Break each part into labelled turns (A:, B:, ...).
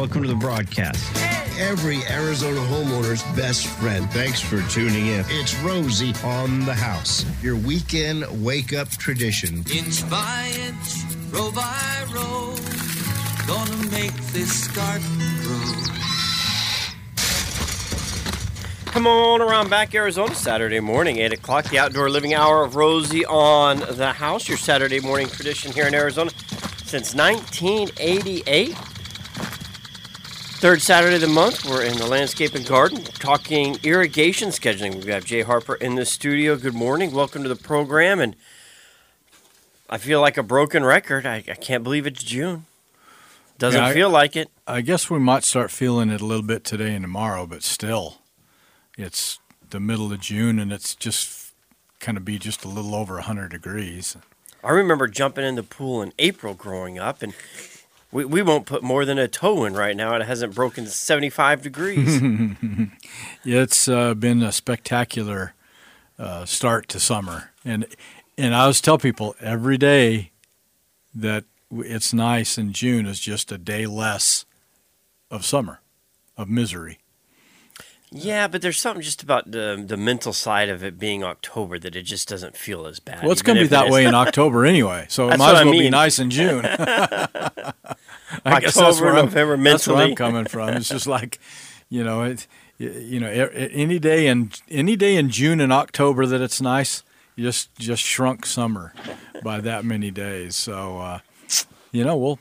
A: Welcome to the broadcast.
B: Every Arizona homeowner's best friend.
A: Thanks for tuning in.
B: It's Rosie on the house, your weekend wake up tradition.
C: Inch by inch, row by row, gonna make this garden grow.
D: Come on around back, Arizona, Saturday morning, 8 o'clock, the outdoor living hour of Rosie on the house, your Saturday morning tradition here in Arizona since 1988. Third Saturday of the month, we're in the landscape and garden talking irrigation scheduling. We've got Jay Harper in the studio. Good morning. Welcome to the program. And I feel like a broken record. I, I can't believe it's June. Doesn't
E: Yeah, I-
D: feel like it.
E: I guess we might start feeling it a little bit today and tomorrow, but still, it's the middle of June and it's just kind of be just a little over 100 degrees.
D: I remember jumping in the pool in April growing up, and we, we won't put more than a toe in right now. It hasn't broken 75 degrees.
E: It's uh, been a spectacular uh, start to summer, and and I always tell people every day that it's nice in June is just a day less of summer, of misery.
D: yeah, but there's something just about the, the mental side of it being October that it just doesn't feel as bad.
E: Well, it's going to be that way in October anyway, so it might as
D: I
E: well be nice in June. I guess that's
D: October,
E: where I'm-
D: November,
E: That's where I'm coming from. It's just like, you know, it, you know, any day in any day in June and October that it's nice, you just just shrunk summer by that many days. So, uh, you know, we'll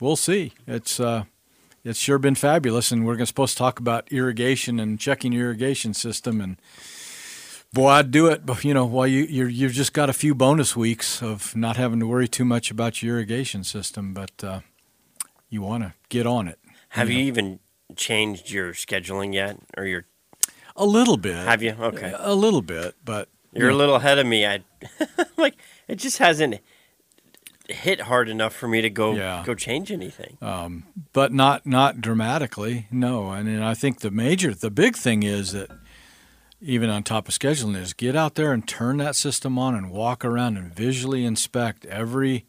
E: we'll see. It's uh, it's sure been fabulous, and we're supposed to talk about irrigation and checking your irrigation system and. Boy, I'd do it, but you know, while you you're, you've just got a few bonus weeks of not having to worry too much about your irrigation system, but uh, you want to get on it.
D: Have you even changed your scheduling yet? Or your
E: A little bit.
D: Have you? Okay.
E: A little bit, but
D: You're
E: you
D: a little ahead of me. I like it just hasn't hit hard enough for me to go
E: Yeah.
D: go change anything.
E: Um, but not not dramatically. No, and, and I think the major, the big thing is that even on top of scheduling is get out there and turn that system on and walk around and visually inspect every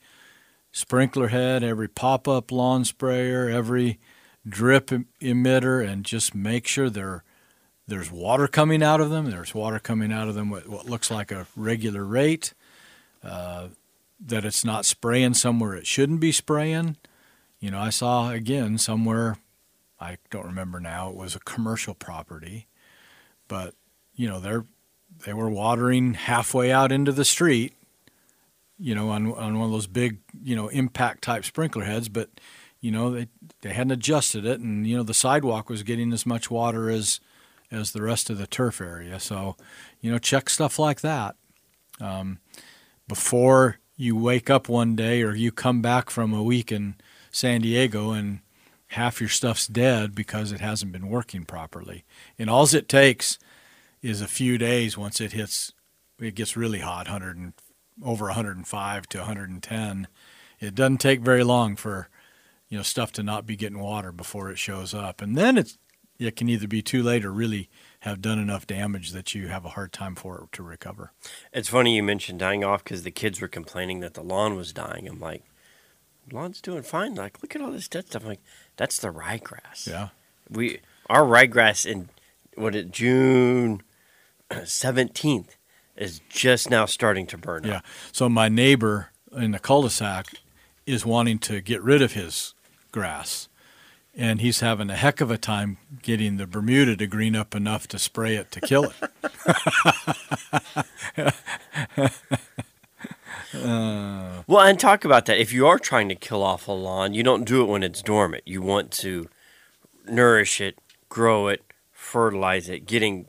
E: sprinkler head, every pop up lawn sprayer, every drip em- emitter, and just make sure there there's water coming out of them. There's water coming out of them at what looks like a regular rate. Uh, that it's not spraying somewhere it shouldn't be spraying. You know, I saw again somewhere, I don't remember now, it was a commercial property, but, you know, they're, they were watering halfway out into the street, you know, on, on one of those big, you know, impact type sprinkler heads, but, you know, they, they hadn't adjusted it and, you know, the sidewalk was getting as much water as, as the rest of the turf area. So, you know, check stuff like that. Um, before you wake up one day or you come back from a week in San Diego and half your stuff's dead because it hasn't been working properly. And all it takes is a few days once it hits it gets really hot, 100 and over 105 to 110. It doesn't take very long for you know stuff to not be getting water before it shows up. And then it's it can either be too late or really have done enough damage that you have a hard time for it to recover.
D: It's funny you mentioned dying off because the kids were complaining that the lawn was dying. I'm like, lawn's doing fine. Like, look at all this dead stuff. I'm like, that's the ryegrass.
E: Yeah.
D: We our ryegrass in what it June seventeenth is just now starting to burn
E: Yeah.
D: up.
E: So my neighbor in the cul-de-sac is wanting to get rid of his grass. And he's having a heck of a time getting the Bermuda to green up enough to spray it to kill it.
D: Well, and talk about that. If you are trying to kill off a lawn, you don't do it when it's dormant. You want to nourish it, grow it, fertilize it, getting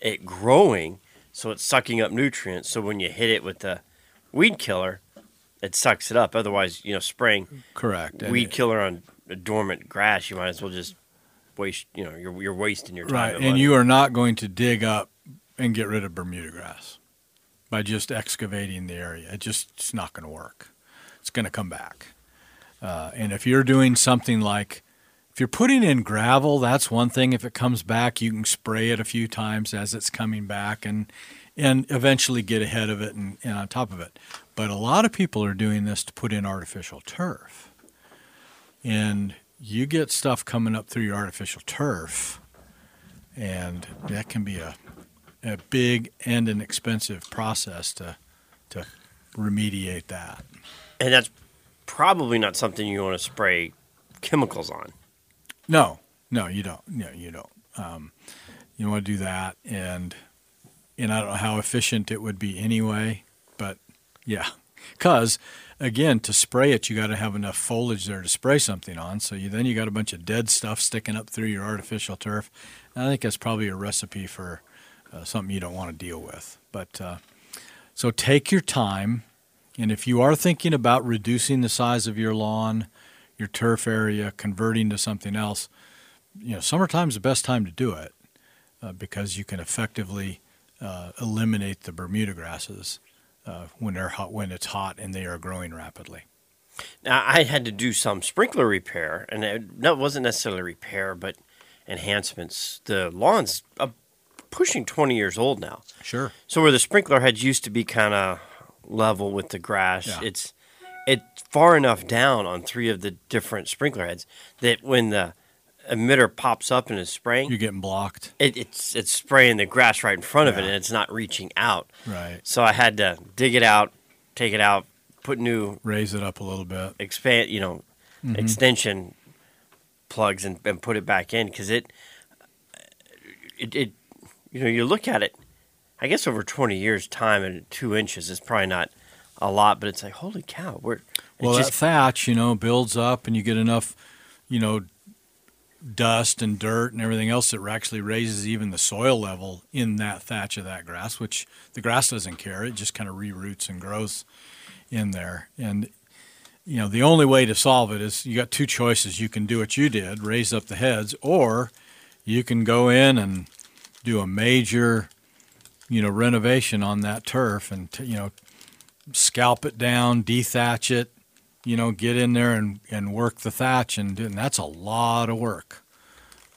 D: it growing so it's sucking up nutrients. So when you hit it with the weed killer, it sucks it up. Otherwise, you know, spraying
E: Correct.
D: Weed killer on dormant grass, you might as well just waste. You know, you're you're wasting your time.
E: Right.
D: and money.
E: you are not going to dig up and get rid of Bermuda grass by just excavating the area. It just it's not going to work. It's going to come back. Uh, and if you're doing something like you're putting in gravel, that's one thing. If it comes back, you can spray it a few times as it's coming back and and eventually get ahead of it and, and on top of it. But a lot of people are doing this to put in artificial turf. And you get stuff coming up through your artificial turf, and that can be a a big and an expensive process to to remediate that.
D: And that's probably not something you want to spray chemicals on.
E: No, no, you don't. No, you don't. Um, you want to do that, and and I don't know how efficient it would be anyway, but yeah, because again, to spray it, you got to have enough foliage there to spray something on. So you then you got a bunch of dead stuff sticking up through your artificial turf. And I think that's probably a recipe for uh, something you don't want to deal with. But uh, so take your time, and if you are thinking about reducing the size of your lawn, your turf area, converting to something else, you know, summertime's the best time to do it uh, because you can effectively uh, eliminate the Bermuda grasses uh, when they're hot, when it's hot and they are growing rapidly.
D: Now, I had to do some sprinkler repair, and it wasn't necessarily repair, but enhancements. The lawn's uh, pushing 20 years old now.
E: Sure.
D: So where the sprinkler heads used to be kind of level with the grass,
E: Yeah.
D: it's it's far enough down on three of the different sprinkler heads that when the emitter pops up and is spraying,
E: You're getting blocked.
D: it, it's it's spraying the grass right in front of it, and it's not reaching out.
E: Right.
D: So I had to dig it out, take it out, put new
E: Raise it up a little bit.
D: expand, you know, mm-hmm. extension plugs and, and put it back in because it, it, it, you know, you look at it. I guess over twenty years' time and two inches is probably not a lot, but it's like holy cow, we're
E: Well,
D: just
E: that thatch, you know, builds up, and you get enough, you know, dust and dirt and everything else that actually raises even the soil level in that thatch of that grass, which the grass doesn't care. It just kind of reroots and grows in there. And you know, the only way to solve it is you got two choices. You can do what you did, raise up the heads, or you can go in and do a major, you know, renovation on that turf and t- you know, scalp it down, dethatch it, you know, get in there and, and work the thatch, and, and that's a lot of work.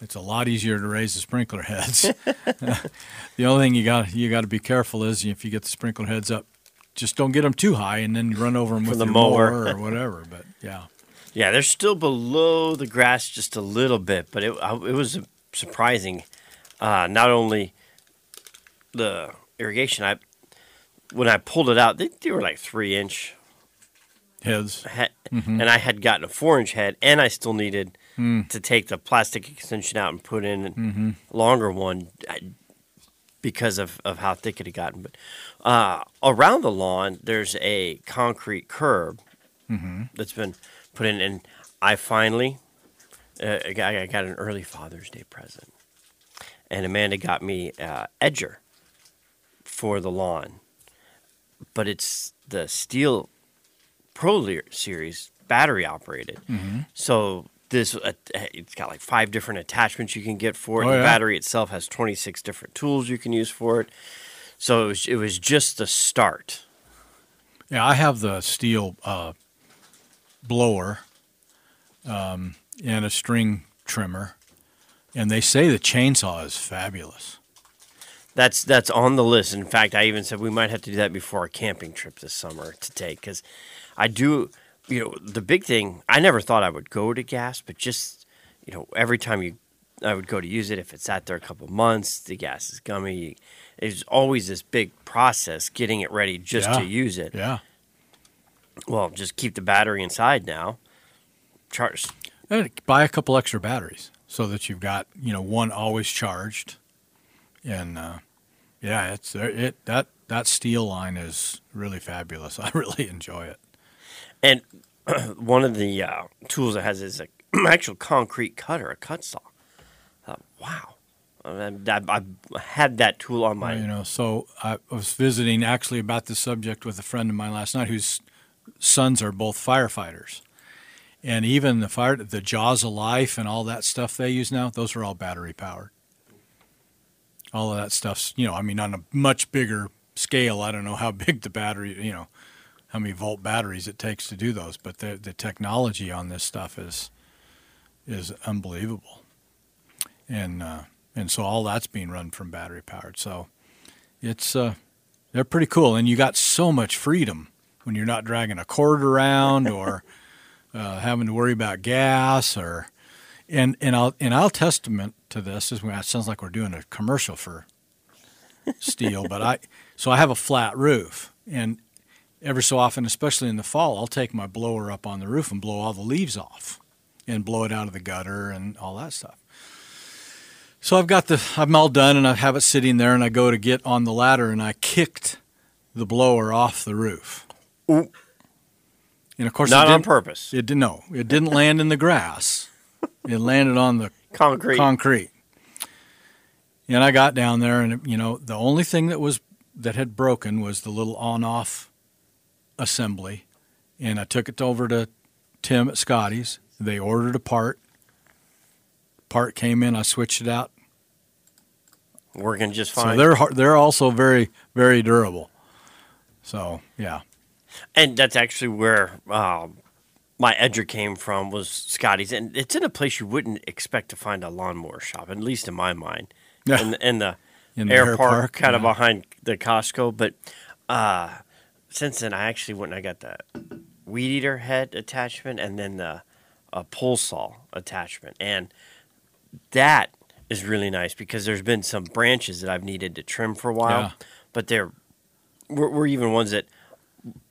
E: It's a lot easier to raise the sprinkler heads. the only thing you got you got to be careful is if you get the sprinkler heads up, just don't get them too high, and then run over them with
D: the
E: your
D: mower.
E: mower or whatever. But yeah,
D: yeah, they're still below the grass just a little bit, but it it was surprising. Uh, not only the irrigation, I when I pulled it out, they, they were like three inch
E: heads.
D: head, and I had gotten a four inch head, and I still needed to take the plastic extension out and put in a longer one because of, of how thick it had gotten. But uh, around the lawn, there's a concrete curb that's been put in, and I finally uh, I got I got an early Father's Day present, and Amanda got me uh, edger for the lawn, but it's the Stihl Pro series battery operated. So this uh, it's got like five different attachments you can get for it.
E: Oh,
D: the
E: yeah.
D: battery itself has 26 different tools you can use for it. So it was, it was just the start.
E: Yeah, I have the Stihl uh, blower um, and a string trimmer, and they say the chainsaw is fabulous.
D: That's that's on the list. In fact, I even said we might have to do that before our camping trip this summer to take because I do. You know, the big thing. I never thought I would go to gas, but just you know, every time you, I would go to use it. If it's sat there a couple months, the gas is gummy. It's always this big process getting it ready just
E: Yeah.
D: to use it.
E: Yeah.
D: Well, just keep the battery inside now. Charge.
E: And buy a couple extra batteries so that you've got you know one always charged, and uh, yeah, it's it that that Stihl line is really fabulous. I really enjoy it.
D: And one of the uh, tools it has is an actual concrete cutter, a cut saw. Thought, wow. I, I, I had that tool on my.
E: you know, so I was visiting actually about this subject with a friend of mine last night whose sons are both firefighters. And even the fire, the jaws of life and all that stuff they use now, those are all battery powered. All of that stuff's, you know, I mean, on a much bigger scale. I don't know how big the battery, you know, how many volt batteries it takes to do those, but the the technology on this stuff is is unbelievable. And uh, and so all that's being run from battery powered. So it's uh, they're pretty cool, and you got so much freedom when you're not dragging a cord around or uh, having to worry about gas or And and I'll and I'll testament to this. This it sounds like we're doing a commercial for Stihl, but I so I have a flat roof, and every so often, especially in the fall, I'll take my blower up on the roof and blow all the leaves off, and blow it out of the gutter and all that stuff. So I've got the I'm all done, and I have it sitting there, and I go to get on the ladder, and I kicked the blower off the roof.
D: Ooh.
E: And of course,
D: Not on purpose.
E: It didn't. No, it didn't land in the grass. It landed on the
D: Concrete.
E: concrete. And I got down there, and you know, the only thing that was that had broken was the little on-off assembly, and I took it over to Tim at Scotty's. They ordered a part. Part came in. I switched it out.
D: Working just
E: So
D: fine.
E: they're har- they're also very very durable. So yeah,
D: and that's actually where um, my edger came from was Scotty's, and it's in a place you wouldn't expect to find a lawnmower shop, at least in my mind.
E: Yeah.
D: In, in the
E: in the
D: air, park, kind of behind the Costco. But uh, since then, I actually went and I got the weed eater head attachment and then the uh, pole saw attachment, and that is really nice because there's been some branches that I've needed to trim for a while,
E: Yeah.
D: but they're were, were even ones that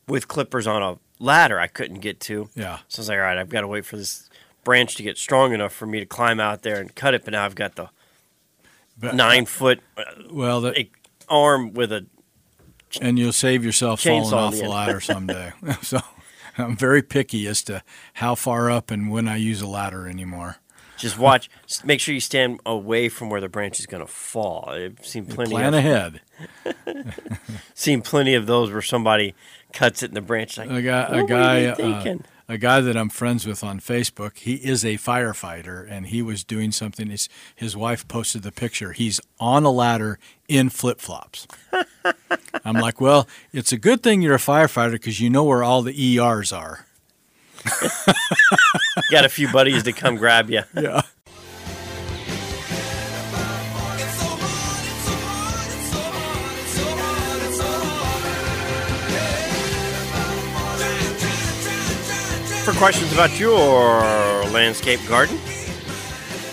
D: with clippers on a ladder I couldn't get to.
E: Yeah.
D: So I was like, all right, I've got to wait for this branch to get strong enough for me to climb out there and cut it. But now I've got the
E: But-
D: nine foot uh,
E: Well, the,
D: arm with a
E: and you'll save yourself falling off
D: the
E: the ladder someday. so I'm very picky as to how far up and when I use a ladder anymore.
D: just watch. make sure you stand away from where the branch is going to fall. I've seen plenty
E: Plan
D: of
E: ahead.
D: seen plenty of those where somebody cuts it in the branch like
E: A guy, a guy, uh, a guy that I'm friends with on Facebook. He is a firefighter, and he was doing something. His his wife posted the picture. He's on a ladder in flip flops. I'm like, well, it's a good thing you're a firefighter because you know where all the ERs are.
D: got a few buddies to come grab you.
E: Yeah.
D: Questions about your landscape garden,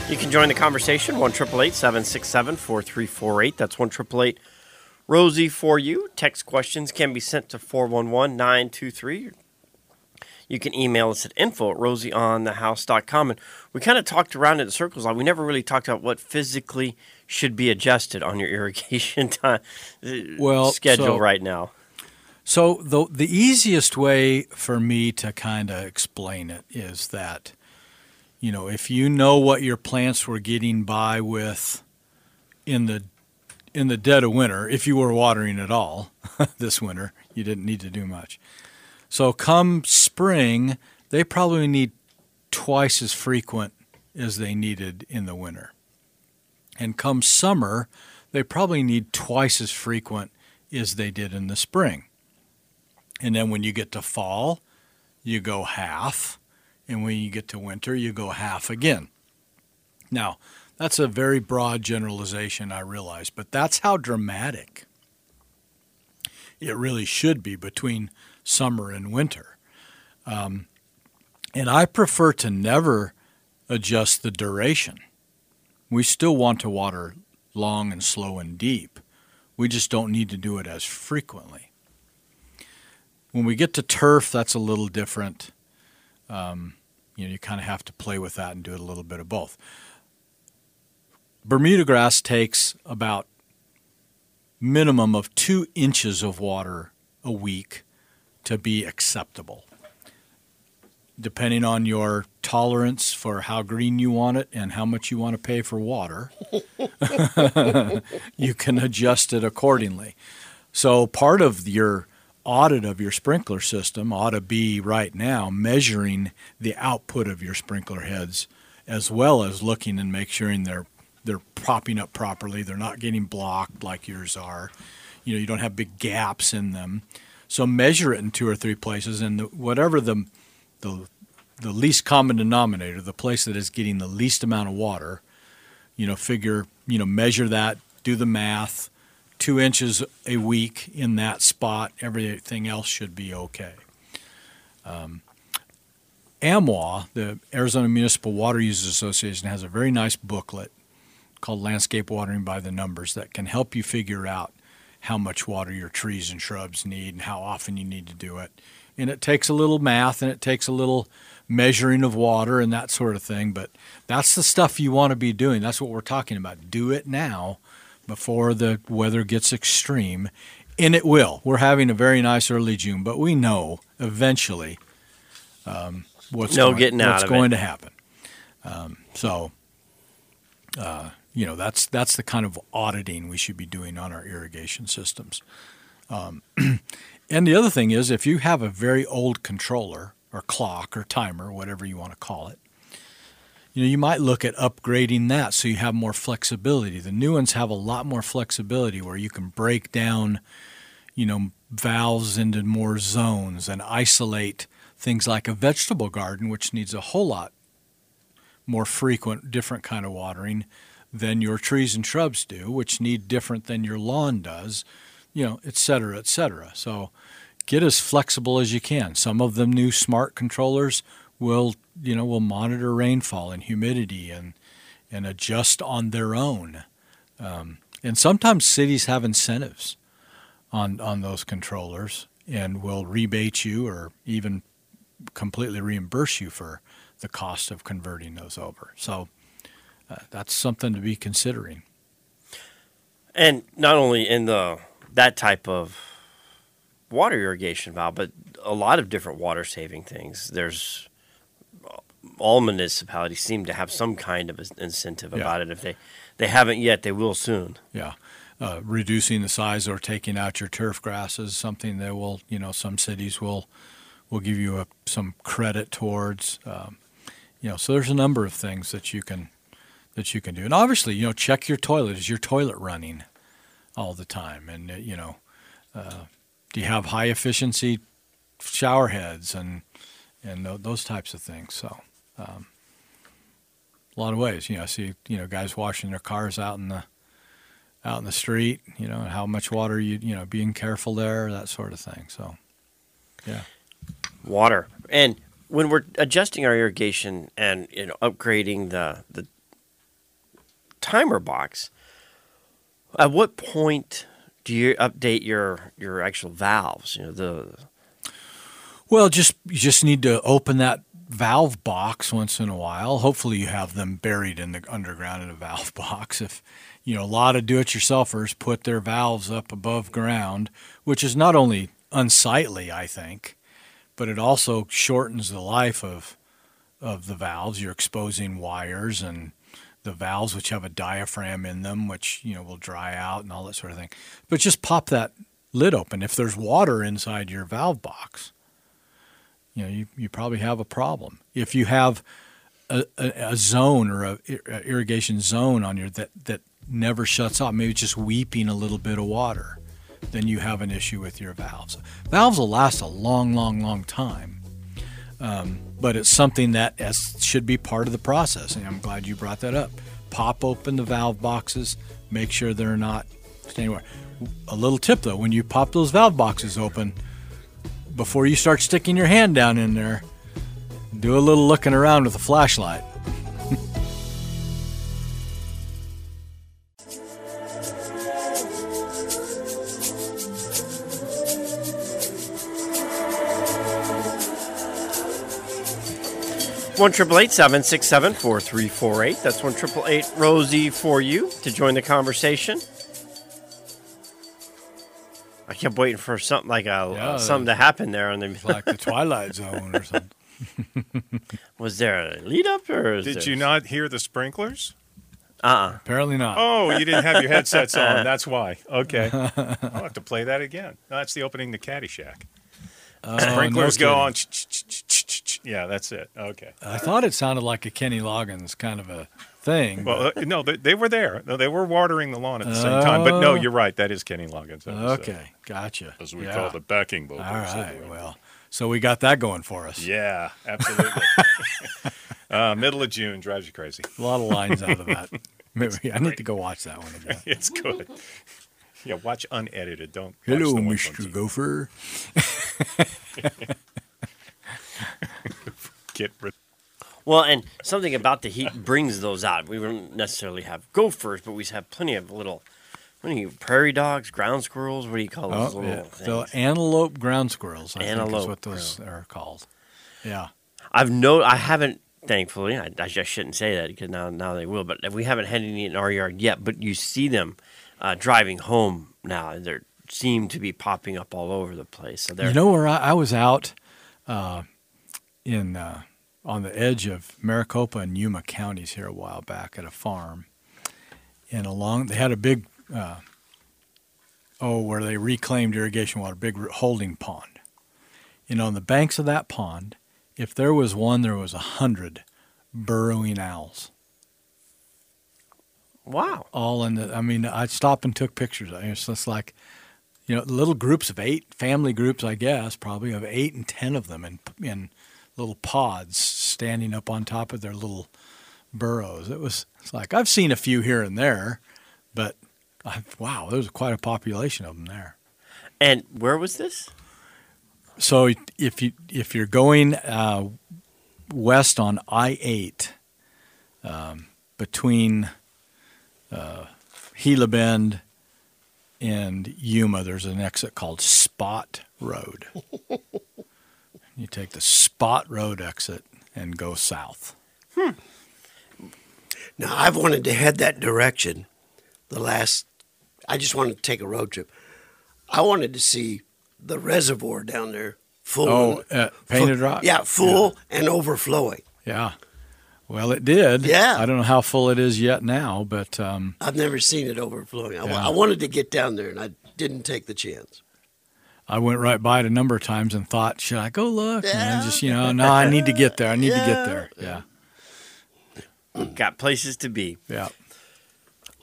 D: you can join the conversation. One triple eight seven six seven four three four eight. That's one triple eight Rosie for you. Text questions can be sent to four one one nine two three. You can email us at info at rosieonthehouse.com. And we kind of talked around it in circles. Like we never really talked about what physically should be adjusted on your irrigation time
E: Well,
D: schedule
E: so-
D: right now.
E: So the the easiest way for me to kind of explain it is that, you know, if you know what your plants were getting by with in the in the dead of winter, if you were watering at all this winter, you didn't need to do much. So come spring, they probably need twice as frequent as they needed in the winter. And come summer, they probably need twice as frequent as they did in the spring. And then when you get to fall, you go half. And when you get to winter, you go half again. Now, that's a very broad generalization, I realize, but that's how dramatic it really should be between summer and winter. Um, and I prefer to never adjust the duration. We still want to water long and slow and deep. We just don't need to do it as frequently. When we get to turf, that's a little different. Um, you know, you kind of have to play with that and do it a little bit of both. Bermuda grass takes about minimum of two inches of water a week to be acceptable. Depending on your tolerance for how green you want it and how much you want to pay for water, you can adjust it accordingly. So part of your audit of your sprinkler system ought to be right now measuring the output of your sprinkler heads as well as looking and making sure they're they're propping up properly, they're not getting blocked like yours are. You know, you don't have big gaps in them. So measure it in two or three places and the, whatever the the the least common denominator, the place that is getting the least amount of water, you know, figure, you know, measure that, do the math, two inches a week in that spot, everything else should be okay. Um, AMWA, the Arizona Municipal Water Users Association, has a very nice booklet called Landscape Watering by the Numbers that can help you figure out how much water your trees and shrubs need and how often you need to do it. And it takes a little math and it takes a little measuring of water and that sort of thing, but that's the stuff you want to be doing. That's what we're talking about. Do it now before the weather gets extreme. And it will. We're having a very nice early June, but we know eventually um, what's,
D: No
E: going,
D: getting out
E: what's going
D: it.
E: to happen. Um, so, uh, you know, that's that's the kind of auditing we should be doing on our irrigation systems. Um, and the other thing is, if you have a very old controller or clock or timer, whatever you want to call it, you know, you might look at upgrading that so you have more flexibility. The new ones have a lot more flexibility where you can break down, you know, valves into more zones and isolate things like a vegetable garden, which needs a whole lot more frequent, different kind of watering than your trees and shrubs do, which need different than your lawn does, you know, et cetera, et cetera. So get as flexible as you can. Some of the new smart controllers will, you know, will monitor rainfall and humidity and and adjust on their own. Um, and sometimes cities have incentives on on those controllers and will rebate you or even completely reimburse you for the cost of converting those over. So uh, that's something to be considering.
D: And not only in the that type of water irrigation valve, but a lot of different water saving things. There's all municipalities seem to have some kind of incentive
E: Yeah.
D: about it. If they they haven't yet, they will soon.
E: Yeah. Uh, reducing the size or taking out your turf grass is something that will, you know, some cities will will give you a, some credit towards. Um, you know, so there's a number of things that you can that you can do, and obviously, you know, check your toilet. Is your toilet running all the time? And uh, you know, uh, do you have high efficiency shower heads and and tho- those types of things? So. Um, a lot of ways, you know. I see, you know, guys washing their cars out in the out in the street, you know, and how much water you, you know, being careful there, that sort of thing. So, yeah.
D: water. And when we're adjusting our irrigation and you know upgrading the the timer box, at what point do you update your your actual valves? You know the
E: Well, just you just need to open that valve box once in a while. Hopefully, you have them buried in the underground in a valve box. If you know, a lot of do-it-yourselfers put their valves up above ground, which is not only unsightly, I think, but it also shortens the life of of the valves. You're exposing wires and the valves, which have a diaphragm in them, which you know will dry out and all that sort of thing. But just pop that lid open. If there's water inside your valve box, you know you, you probably have a problem. If you have a, a, a zone or a, a irrigation zone on your that that never shuts off, maybe just weeping a little bit of water, then you have an issue with your valves. Valves will last a long, long, long time. Um, but it's something that as, should be part of the process. And I'm glad you brought that up. Pop open the valve boxes, make sure they're not anywhere. A little tip though, when you pop those valve boxes open, before you start sticking your hand down in there, do a little looking around with a flashlight.
D: one triple eight seven six seven four three four eight. That's one triple eight Rosie for you to join the conversation. I kept waiting for something like a
E: Yeah,
D: something to happen there, and then
E: like the Twilight Zone or something.
D: was there a lead up or
F: Did
D: there-
F: you not hear the sprinklers?
D: Uh-uh.
E: Apparently not.
F: Oh, you didn't have your headsets on. That's why. Okay. I'll have to play that again. That's the opening to Caddyshack.
E: Oh,
F: Sprinklers
E: no
F: go
E: kidding.
F: on. Yeah, that's it. Okay.
E: I thought it sounded like a Kenny Loggins kind of a thing.
F: Well, uh, no, they, they were there. No, they were watering the lawn at the same time. But no,
E: Oh.
F: you're right. That is Kenny Loggins. That was, uh,
E: okay, gotcha.
F: as we
E: Yeah.
F: call the backing vocals.
E: All
F: of
E: right,
F: the-
E: well, so we got that going for us.
F: Yeah, absolutely. uh, middle of June drives you crazy.
E: A lot of lines out of that. Maybe I need to go watch that one again.
F: It's good. Yeah, watch unedited. Don't. watch
E: Hello,
F: the
E: Mr. Gopher.
F: Get rid.
D: Well, and something about the heat brings those out. We don't necessarily have gophers, but we have plenty of little, what do you, prairie dogs, ground squirrels. What do you call those
E: Oh,
D: little
E: yeah.
D: things?
E: The antelope ground squirrels, I think is what those are called. Yeah.
D: I've no, I haven't. Thankfully, I, I just shouldn't say that because now, now they will. But we haven't had any in our yard yet. But you see them uh, driving home now, they seem to be popping up all over the place. So they're
E: You know where I, I was out uh, in uh, on the edge of Maricopa and Yuma counties here a while back at a farm, and along they had a big uh, oh where they reclaimed irrigation water, big holding pond. And on the banks of that pond, if there was one, there was a hundred burrowing owls.
D: wow.
E: all in the. I mean, I stopped and took pictures. It's just like, you know, little groups of eight, family groups, I guess, probably of eight and ten of them in in little pods standing up on top of their little burrows. It was. It's like I've seen a few here and there, but I, wow, there was quite a population of them there.
D: And where was this?
E: So if you if you're going uh, west on I eight um, between uh, Gila Bend and Yuma, there's an exit called Spot Road. you take the Spot Road exit and go south. Hmm.
G: Now, I've wanted to head that direction the last, I just wanted to take a road trip. I wanted to see the reservoir down there full.
E: Oh, uh, Painted
G: full-
E: Rock.
G: Yeah, full and overflowing.
E: Yeah. Well, it did.
G: Yeah.
E: I don't know how full it is yet now, but um,
G: I've never seen it overflowing. I,
E: Yeah.
G: I wanted to get down there and I didn't take the chance.
E: I went right by it a number of times and thought, should I go look? And
G: Yeah.
E: then just, you know, no, I need to get there. I need to get there. Yeah.
D: Got places to be.
E: Yeah.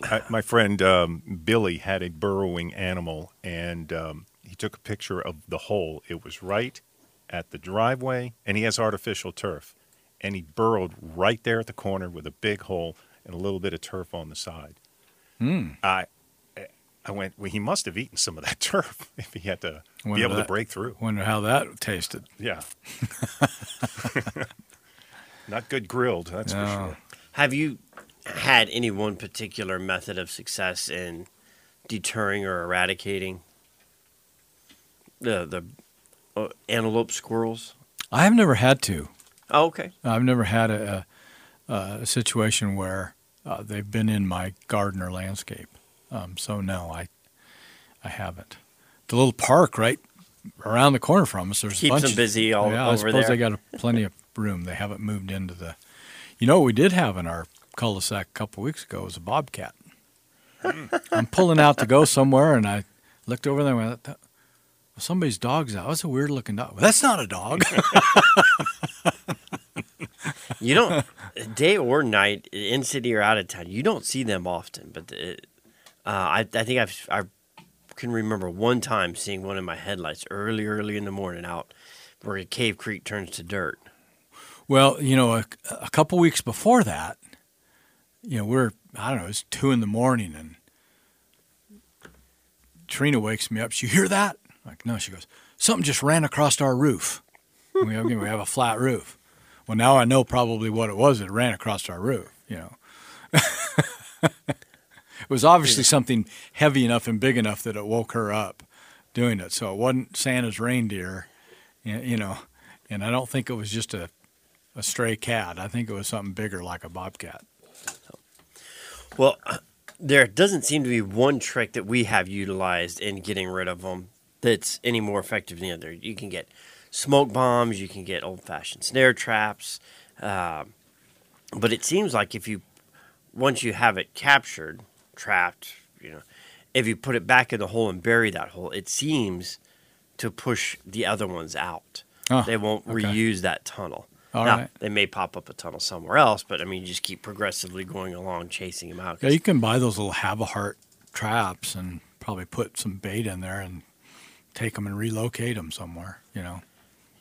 F: I, my friend um, Billy had a burrowing animal, and um, he took a picture of the hole. It was right at the driveway, and he has artificial turf, and he burrowed right there at the corner with a big hole and a little bit of turf on the side.
E: Hmm.
F: I, I went. Well, he must have eaten some of that turf if he had to
E: Wonder
F: be able
E: that-
F: to break through.
E: Wonder how that tasted.
F: Yeah. Not good grilled, that's for sure.
D: Have you had any one particular method of success in deterring or eradicating the the uh, antelope squirrels?
E: I have never had to.
D: Oh, okay.
E: I've never had a, a, a situation where uh, they've been in my garden or landscape. Um, so no, I, I haven't. The little park right around the corner from us. There's a
D: Keeps
E: bunch
D: them
E: of-
D: busy all
E: yeah, I suppose
D: there.
E: they got a, plenty of room. They haven't moved into the. You know what we did have in our cul-de-sac a couple weeks ago was a bobcat. I'm pulling out to go somewhere, and I looked over there and went, "That- well, somebody's dog's out. That's a weird looking dog. Well, that's not a dog.
D: You don't day or night, in city or out of town. You don't see them often, but it, uh, I I think I've I can remember one time seeing one in my headlights early early in the morning out where Cave Creek turns to dirt.
E: Well, you know, a, a couple weeks before that, you know, we're I don't know, it's two in the morning, and Trina wakes me up. She hear that? I'm like, no. She goes, something just ran across our roof. we have, we have a flat roof. Well, now I know probably what it was that ran across our roof. You know, it was obviously something heavy enough and big enough that it woke her up doing it. So it wasn't Santa's reindeer, you know, and I don't think it was just a a stray cat. I think it was something bigger like a bobcat.
D: Well, there doesn't seem to be one trick that we have utilized in getting rid of them that's any more effective than the other. You can get smoke bombs, you can get old fashioned snare traps, uh, but it seems like if you once you have it captured, trapped, you know, if you put it back in the hole and bury that hole, it seems to push the other ones out.
E: Oh,
D: they won't
E: okay.
D: reuse that tunnel.
E: All
D: now,
E: right.
D: they may pop up a tunnel somewhere else, but I mean, you just keep progressively going along, chasing them out.
E: Yeah, you can buy those little Havahart traps and probably put some bait in there and take them and relocate them somewhere. You know,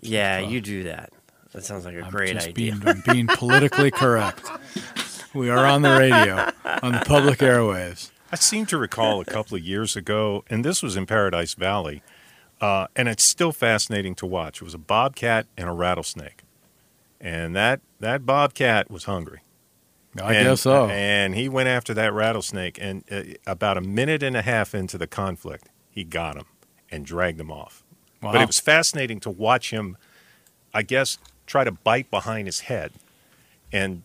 D: Yeah,
E: So-
D: you do that. That sounds like a
E: I'm
D: great idea.
E: Being, I'm being politically correct. We are on the radio, on the public airwaves.
F: I seem to recall a couple of years ago, and this was in Paradise Valley, uh, and it's still fascinating to watch. It was a bobcat and a rattlesnake. and that that bobcat was hungry.
E: I
F: And-
E: guess so.
F: And he went after that rattlesnake, and uh, about a minute and a half into the conflict, he got him and dragged him off. But it was fascinating to watch him, I guess, try to bite behind his head, and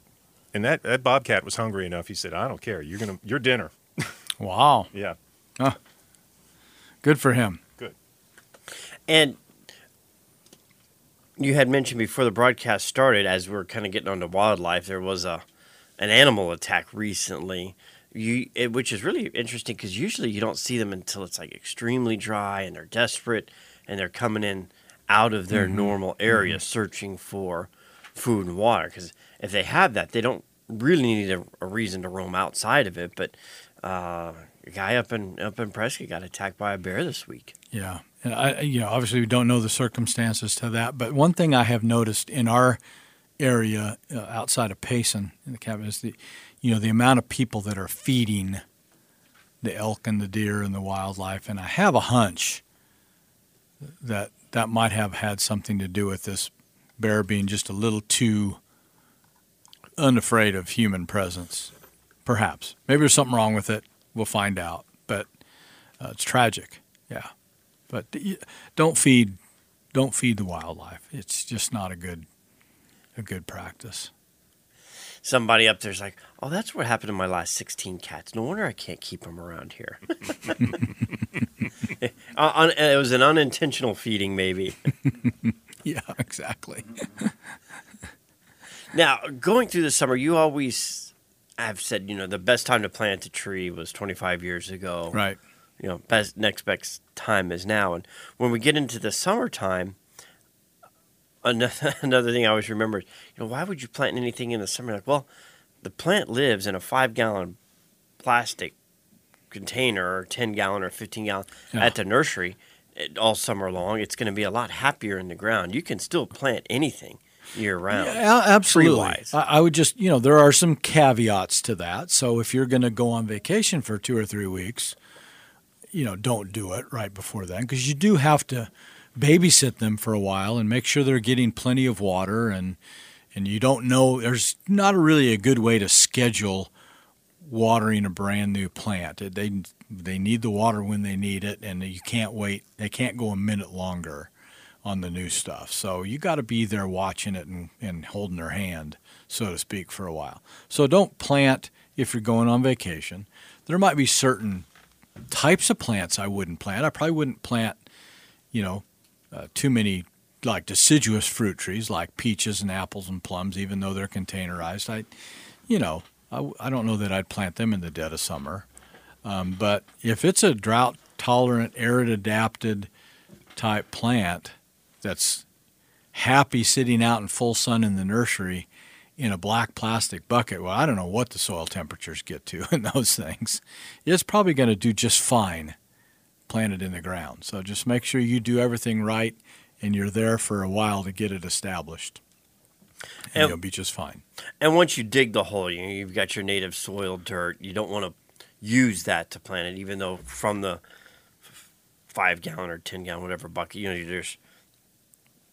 F: and that, that bobcat was hungry enough. He said, "I don't care. You're gonna your dinner."
E: wow.
F: Yeah, Huh.
E: Good for him.
F: good.
D: And you had mentioned before the broadcast started, as we are kind of getting onto wildlife, there was a an animal attack recently. You, it, which is really interesting because usually you don't see them until it's like extremely dry and they're desperate and they're coming in out of their mm-hmm. normal area mm-hmm. searching for food and water. Because if they have that, they don't really need a, a reason to roam outside of it. But uh, a guy up in up in Prescott got attacked by a bear this week.
E: Yeah, and I, you know, obviously we don't know the circumstances to that, but one thing I have noticed in our area uh, outside of Payson in the cabin is the, you know, the amount of people that are feeding the elk and the deer and the wildlife, and I have a hunch that that might have had something to do with this bear being just a little too unafraid of human presence. Perhaps, maybe there's something wrong with it. We'll find out, but uh, it's tragic. Yeah. But don't feed, don't feed the wildlife. It's just not a good, a good practice.
D: somebody up there's like, "Oh, that's what happened to my last 16 cats. No wonder I can't keep them around here." It was an unintentional feeding, maybe.
E: Yeah, exactly.
D: Now, going through the summer, you always have said, you know, the best time to plant a tree was 25 years ago.
E: Right.
D: You know, best next best time is now. And when we get into the summertime, another, another thing I always remember is, you know, why would you plant anything in the summer? Like, well, the plant lives in a five gallon plastic container or 10 gallon or 15 gallon
E: Yeah.
D: at the nursery eh, all summer long. It's going to be a lot happier in the ground. You can still plant anything year round.
E: Yeah, absolutely. I, I would just, you know, there are some caveats to that. So if you're going to go on vacation for two or three weeks, you know, don't do it right before then because you do have to babysit them for a while and make sure they're getting plenty of water and and you don't know there's not really a good way to schedule watering a brand new plant. They they need the water when they need it and you can't wait. They can't go a minute longer on the new stuff. So you got to be there watching it and, and holding their hand, so to speak, for a while. So don't plant if you're going on vacation. There might be certain types of plants I wouldn't plant. I probably wouldn't plant, you know, uh, too many like deciduous fruit trees like peaches and apples and plums, even though they're containerized. I, you know, I, I don't know that I'd plant them in the dead of summer. Um, but if it's a drought tolerant, arid adapted type plant that's happy sitting out in full sun in the nursery in a black plastic bucket, well, I don't know what the soil temperatures get to in those things. It's probably going to do just fine planted in the ground. So just make sure you do everything right and you're there for a while to get it established. And,
D: And-
E: you'll be just fine.
D: And once you dig the hole, you know, you've got your native soil dirt. You don't want to use that to plant it, even though from the five gallon or ten gallon whatever bucket, you know, there's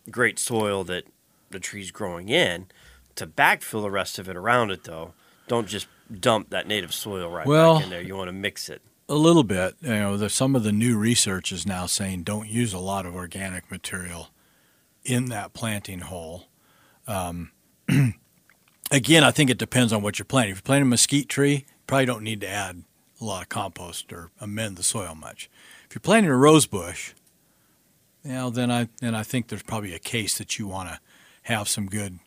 D: great soil that the tree's growing in. To backfill the rest of it around it, though, don't just dump that native soil right
E: Well-
D: back in there. You want to mix it.
E: A little bit. You know, there's some of the new research is now saying don't use a lot of organic material in that planting hole. Um, again, I think it depends on what you're planting. If you're planting a mesquite tree, you probably don't need to add a lot of compost or amend the soil much. If you're planting a rose bush, you then I then I think there's probably a case that you want to have some good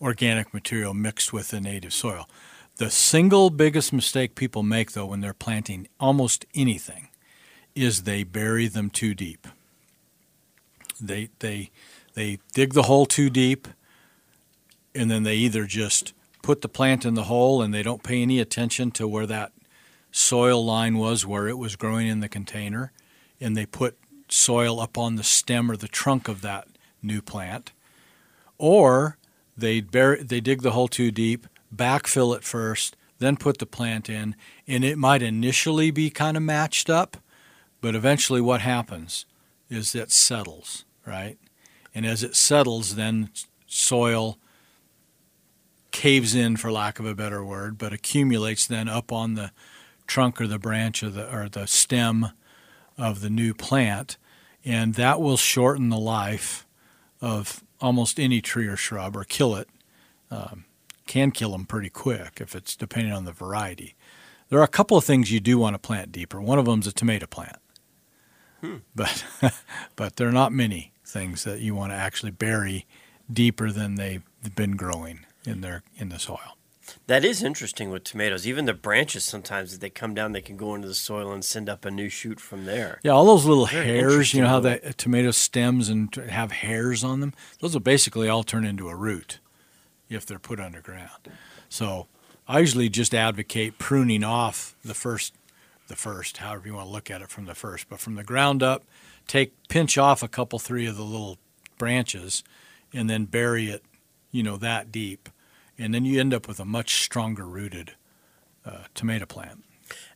E: organic material mixed with the native soil. The single biggest mistake people make, though, when they're planting almost anything, is they bury them too deep. They they they dig the hole too deep, and then they either just put the plant in the hole and they don't pay any attention to where that soil line was, where it was growing in the container, and they put soil up on the stem or the trunk of that new plant, or they bury, they dig the hole too deep, backfill it first, then put the plant in, and it might initially be kind of matched up, but eventually what happens is it settles, right? And as it settles, then soil caves in, for lack of a better word, but accumulates then up on the trunk or the branch of the or the stem of the new plant, and that will shorten the life of almost any tree or shrub or kill it. Um, can kill them pretty quick if it's depending on the variety. There are a couple of things you do want to plant deeper. One of them is a tomato plant, but but there are not many things that you want to actually bury deeper than they've been growing in their in the soil.
D: That is interesting with tomatoes. Even the branches, sometimes, if they come down, they can go into the soil and send up a new shoot from there.
E: Yeah, all those little
D: Very
E: hairs, you know how
D: the
E: uh, tomato stems and have hairs on them? Those will basically all turn into a root if they're put underground. So I usually just advocate pruning off the first, the first, however you want to look at it from the first, but from the ground up, take pinch off a couple, three of the little branches, and then bury it, you know, that deep, and then you end up with a much stronger rooted uh, tomato plant.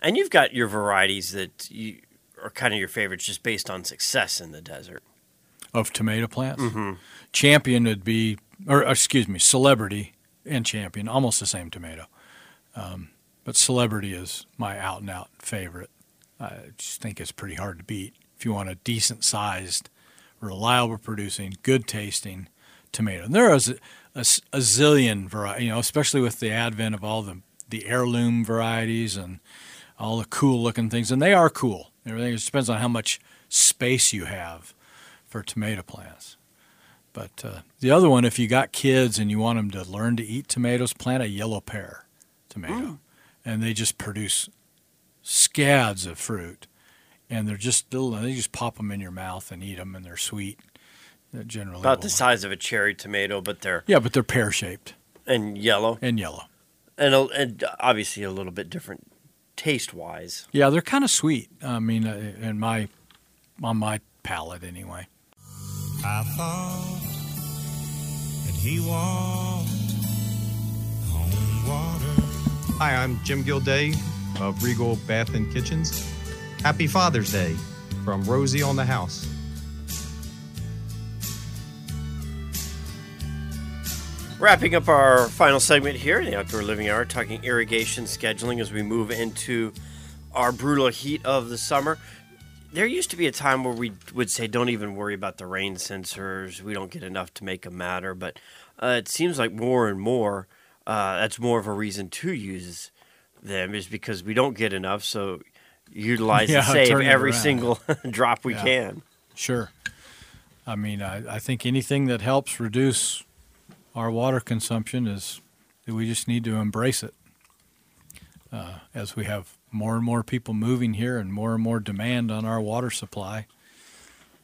D: And you've got your varieties that you are kind of your favorites just based on success in the desert.
E: of tomato plants. Champion would be, or excuse me, celebrity and champion, almost the same tomato. Um, but celebrity is my out and out favorite. I just think it's pretty hard to beat if you want a decent sized, reliable producing, good tasting tomato. And there is a, a zillion variety, you know, especially with the advent of all the the heirloom varieties and all the cool looking things, and they are cool. Everything it depends on how much space you have for tomato plants. But uh, the other one, if you got kids and you want them to learn to eat tomatoes, plant a yellow pear tomato, and they just produce scads of fruit, and they're just little. They just pop them in your mouth and eat them, and they're sweet. They're generally
D: About the size of a cherry tomato, but they're
E: Yeah, but they're pear shaped
D: and yellow,
E: and yellow.
D: and a, and obviously a little bit different taste wise.
E: Yeah, they're kind of sweet. I mean, uh, in my on my palate anyway.
H: I thought that he walked on water.
I: Hi, I'm Jim Gilday of Regal Bath and Kitchens. Happy Father's Day from Rosie on the House.
D: Wrapping up our final segment here, in the Outdoor Living Hour, talking irrigation scheduling as we move into our brutal heat of the summer. There used to be a time where we would say, don't even worry about the rain sensors. We don't get enough to make them matter. But uh, it seems like more and more, uh, that's more of a reason to use them, is because we don't get enough. So utilize
E: Yeah,
D: and save every
E: around.
D: single drop we
E: Yeah.
D: can.
E: Sure. I mean, I, I think anything that helps reduce our water consumption is we just need to embrace it. Uh, as we have more and more people moving here and more and more demand on our water supply,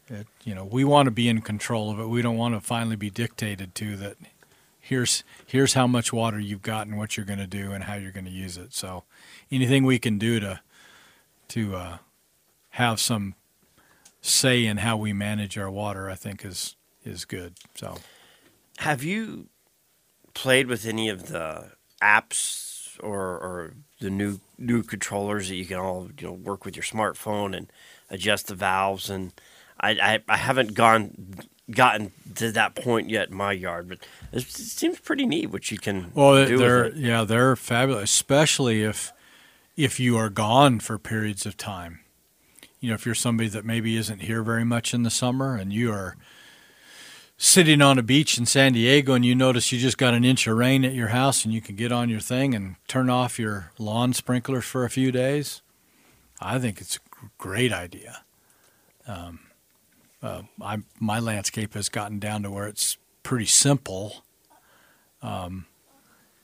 E: it, you know, we want to be in control of it. We don't want to finally be dictated to that. Here's here's how much water you've got and what you're going to do and how you're going to use it. So, anything we can do to to uh, have some say in how we manage our water, I think is is good. So
D: Have you played with any of the apps or, or the new new controllers that you can all you know work with your smartphone and adjust the valves? And I I, I haven't gone gotten to that point yet in my yard, but it seems pretty neat what you can
E: well,
D: do
E: they're yeah they're fabulous, especially if if you are gone for periods of time. You know, if you're somebody that maybe isn't here very much in the summer and you are sitting on a beach in San Diego and you notice you just got an inch of rain at your house and you can get on your thing and turn off your lawn sprinklers for a few days, I think it's a great idea. Um, uh, I, my landscape has gotten down to where it's pretty simple. Um,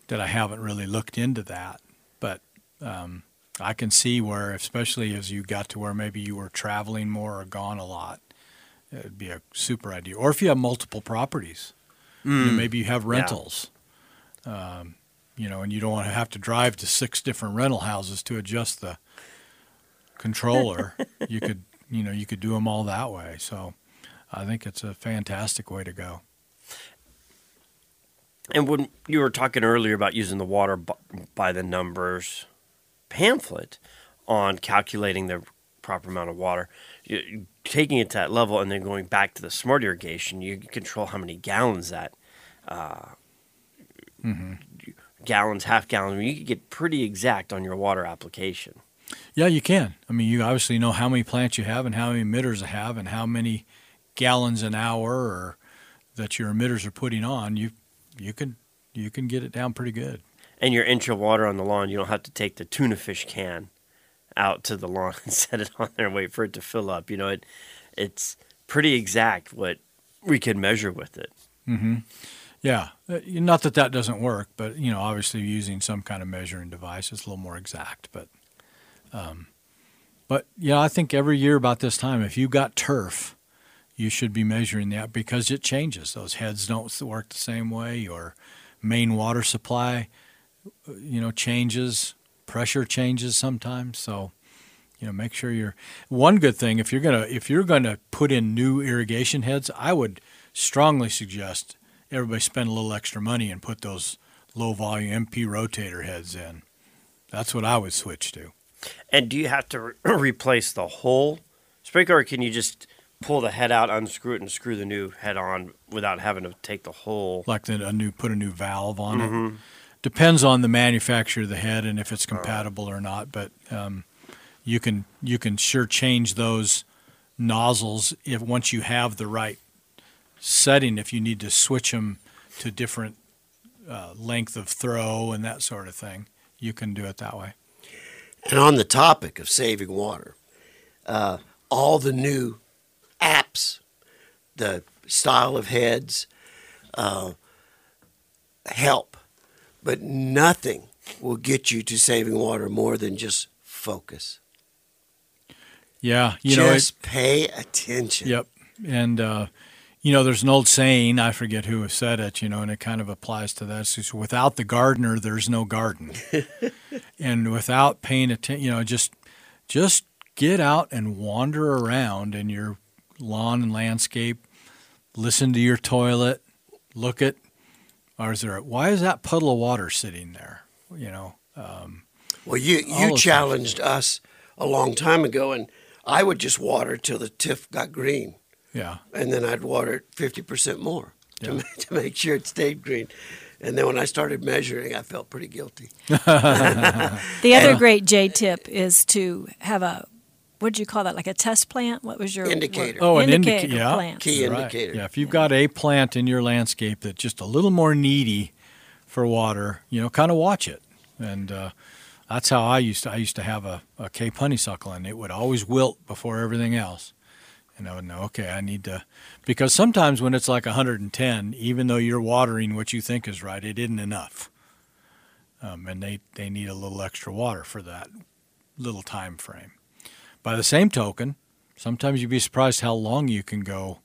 E: that I haven't really looked into that, but um, I can see where, especially as you got to where maybe you were traveling more or gone a lot, it'd be a super idea. Or if you have multiple properties, you know, maybe you have rentals, um, you know, and you don't want to have to drive to six different rental houses to adjust the controller. you could, you know, you could do them all that way. So I think it's a fantastic way to go.
D: And when you were talking earlier about using the water by the numbers pamphlet on calculating the proper amount of water, you, taking it to that level and then going back to the smart irrigation, you control how many gallons that uh, gallons, half gallons. I mean, you can get pretty exact on your water application.
E: Yeah, you can. I mean, you obviously know how many plants you have and how many emitters you have and how many gallons an hour or that your emitters are putting on. You you can you can get it down pretty good.
D: And your inch of water on the lawn, you don't have to take the tuna fish can out to the lawn and set it on there and wait for it to fill up. You know, it it's pretty exact what we can measure with it.
E: Mm-hmm. Yeah, Uh, not that that doesn't work, but you know, obviously using some kind of measuring device is a little more exact. But, um, but yeah, I think every year about this time, if you got turf, you should be measuring that because it changes. Those heads don't work the same way. Your main water supply, uh, you know, changes. Pressure changes sometimes. So, you know, make sure you're. One good thing if you're gonna if you're gonna put in new irrigation heads, I would strongly suggest everybody spend a little extra money and put those low volume MP rotator heads in. That's what I would switch to.
D: And do you have to re- replace the whole sprinkler, or can you just pull the head out, unscrew it, and screw the new head on without having to take the whole?
E: Like the, a new put a new valve on it.
D: Mm-hmm.
E: Depends on the manufacturer of the head and if it's compatible or not. But um, you can you can sure change those nozzles if once you have the right setting. If you need to switch them to different uh, length of throw and that sort of thing, you can do it that way.
G: And on the topic of saving water, uh, all the new apps, the style of heads, uh, help, but nothing will get you to saving water more than just focus.
E: Yeah, you know,
G: just pay attention.
E: Yep. And, uh, you know, there's an old saying, I forget who said it, you know, and it kind of applies to that. It's without the gardener, there's no garden. and without paying attention, you know, just just get out and wander around in your lawn and landscape, listen to your toilet, look at, or is there, why is that puddle of water sitting there? You know, um,
G: Well, you you challenged us a long time ago, and I would just water till the tiff got green,
E: yeah.
G: and then I'd water it fifty percent more to, make, to make sure it stayed green. And then when I started measuring, I felt pretty guilty.
J: The other great Jay tip is to have a what did you call that? Like a test plant? What was your word?
G: Indicator.
E: Oh, an
J: indicator
E: indicator. Yeah,
J: plant.
G: Key
E: Right.
G: indicator.
E: Yeah, if you've got a plant in your landscape that's just a little more needy for water, you know, kind of watch it. And uh, that's how I used to. I used to have a, a Cape honeysuckle, and it would always wilt before everything else. And I would know, okay, I need to, because sometimes when it's like 110, even though you're watering what you think is right, it isn't enough. Um, and they, they need a little extra water for that little time frame. By the same token, sometimes you'd be surprised how long you can go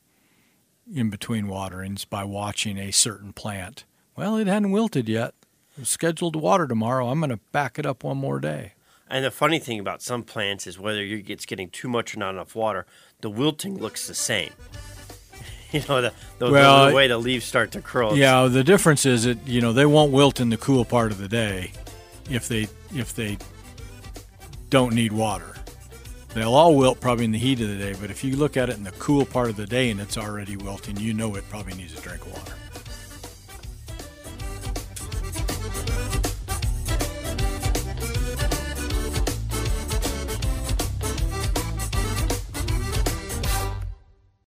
E: in between waterings by watching a certain plant. Well, it hadn't wilted yet. It's scheduled to water tomorrow. I'm going to back it up one more day.
D: And the funny thing about some plants is whether it's getting too much or not enough water, the wilting looks the same. You know the the, the-
E: Well,
D: the way the leaves start to curl.
E: Yeah, the difference is that you know they won't wilt in the cool part of the day if they if they don't need water. They'll all wilt probably in the heat of the day, but if you look at it in the cool part of the day and it's already wilting, you know it probably needs a drink of water.